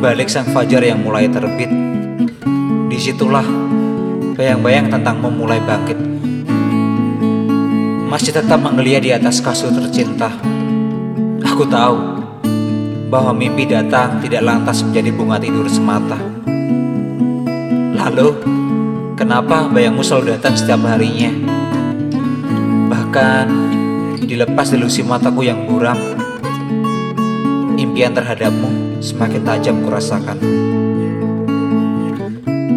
balik sang fajar yang mulai terbit, di situlah bayang-bayang tentangmu mulai bangkit. Masih tetap menggeliat di atas kasur tercinta. Aku tahu bahwa mimpi datang tidak lantas menjadi bunga tidur semata. Lalu, kenapa bayangmu selalu datang setiap harinya? Bahkan, dilepas delusi mataku yang buram, impian terhadapmu semakin tajam kurasakan.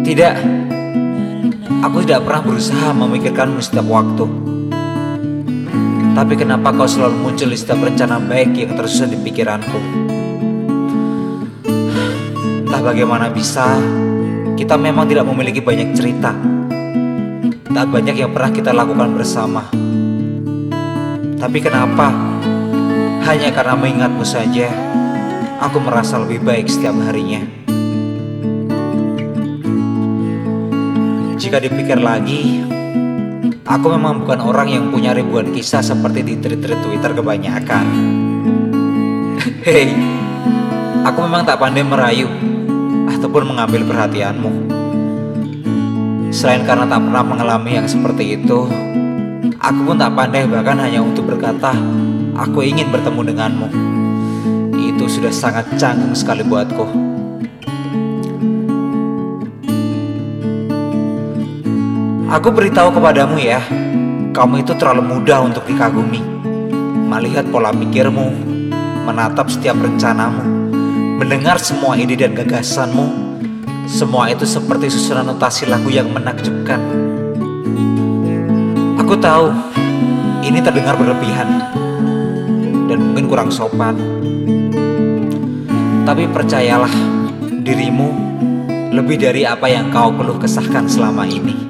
Tidak, aku tidak pernah berusaha memikirkanmu setiap waktu. Tapi kenapa kau selalu muncul di setiap rencana baik yang tersusun di pikiranku? Entah bagaimana bisa, kita memang tidak memiliki banyak cerita. Tak banyak yang pernah kita lakukan bersama. Tapi kenapa? Hanya karena mengingatmu saja, aku merasa lebih baik setiap harinya. Jika dipikir lagi, aku memang bukan orang yang punya ribuan kisah seperti di tweet-tweet Twitter kebanyakan. Hei, aku memang tak pandai merayu ataupun mengambil perhatianmu. Selain karena tak pernah mengalami yang seperti itu, aku pun tak pandai bahkan hanya untuk berkata, aku ingin bertemu denganmu. Itu sudah sangat canggung sekali buatku. Aku beritahu kepadamu ya, kamu itu terlalu mudah untuk dikagumi. Melihat pola pikirmu, menatap setiap rencanamu, mendengar semua ide dan gagasanmu, semua itu seperti susunan notasi lagu yang menakjubkan. Aku tahu ini terdengar berlebihan dan mungkin kurang sopan. Tapi percayalah, dirimu lebih dari apa yang kau perlu kesahkan selama ini.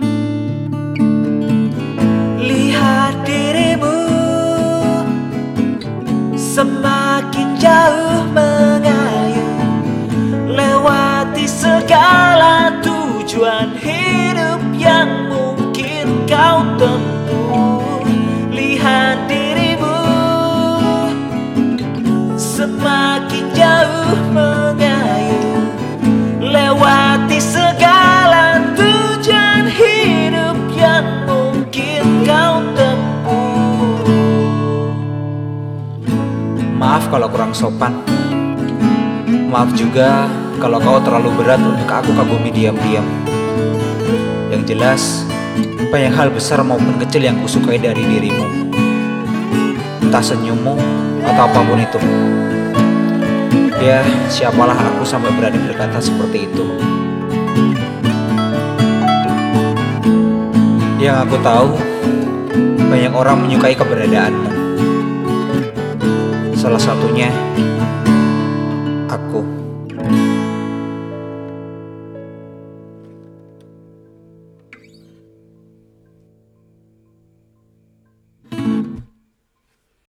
Maaf kalau kurang sopan. Maaf juga kalau kau terlalu berat untuk aku kagumi diam-diam. Yang jelas, banyak hal besar maupun kecil yang kusukai dari dirimu. Entah senyummu atau apa pun itu. Ya, siapalah aku sampai berani berkata seperti itu. Yang aku tahu, banyak orang menyukai keberadaanmu. Salah satunya aku.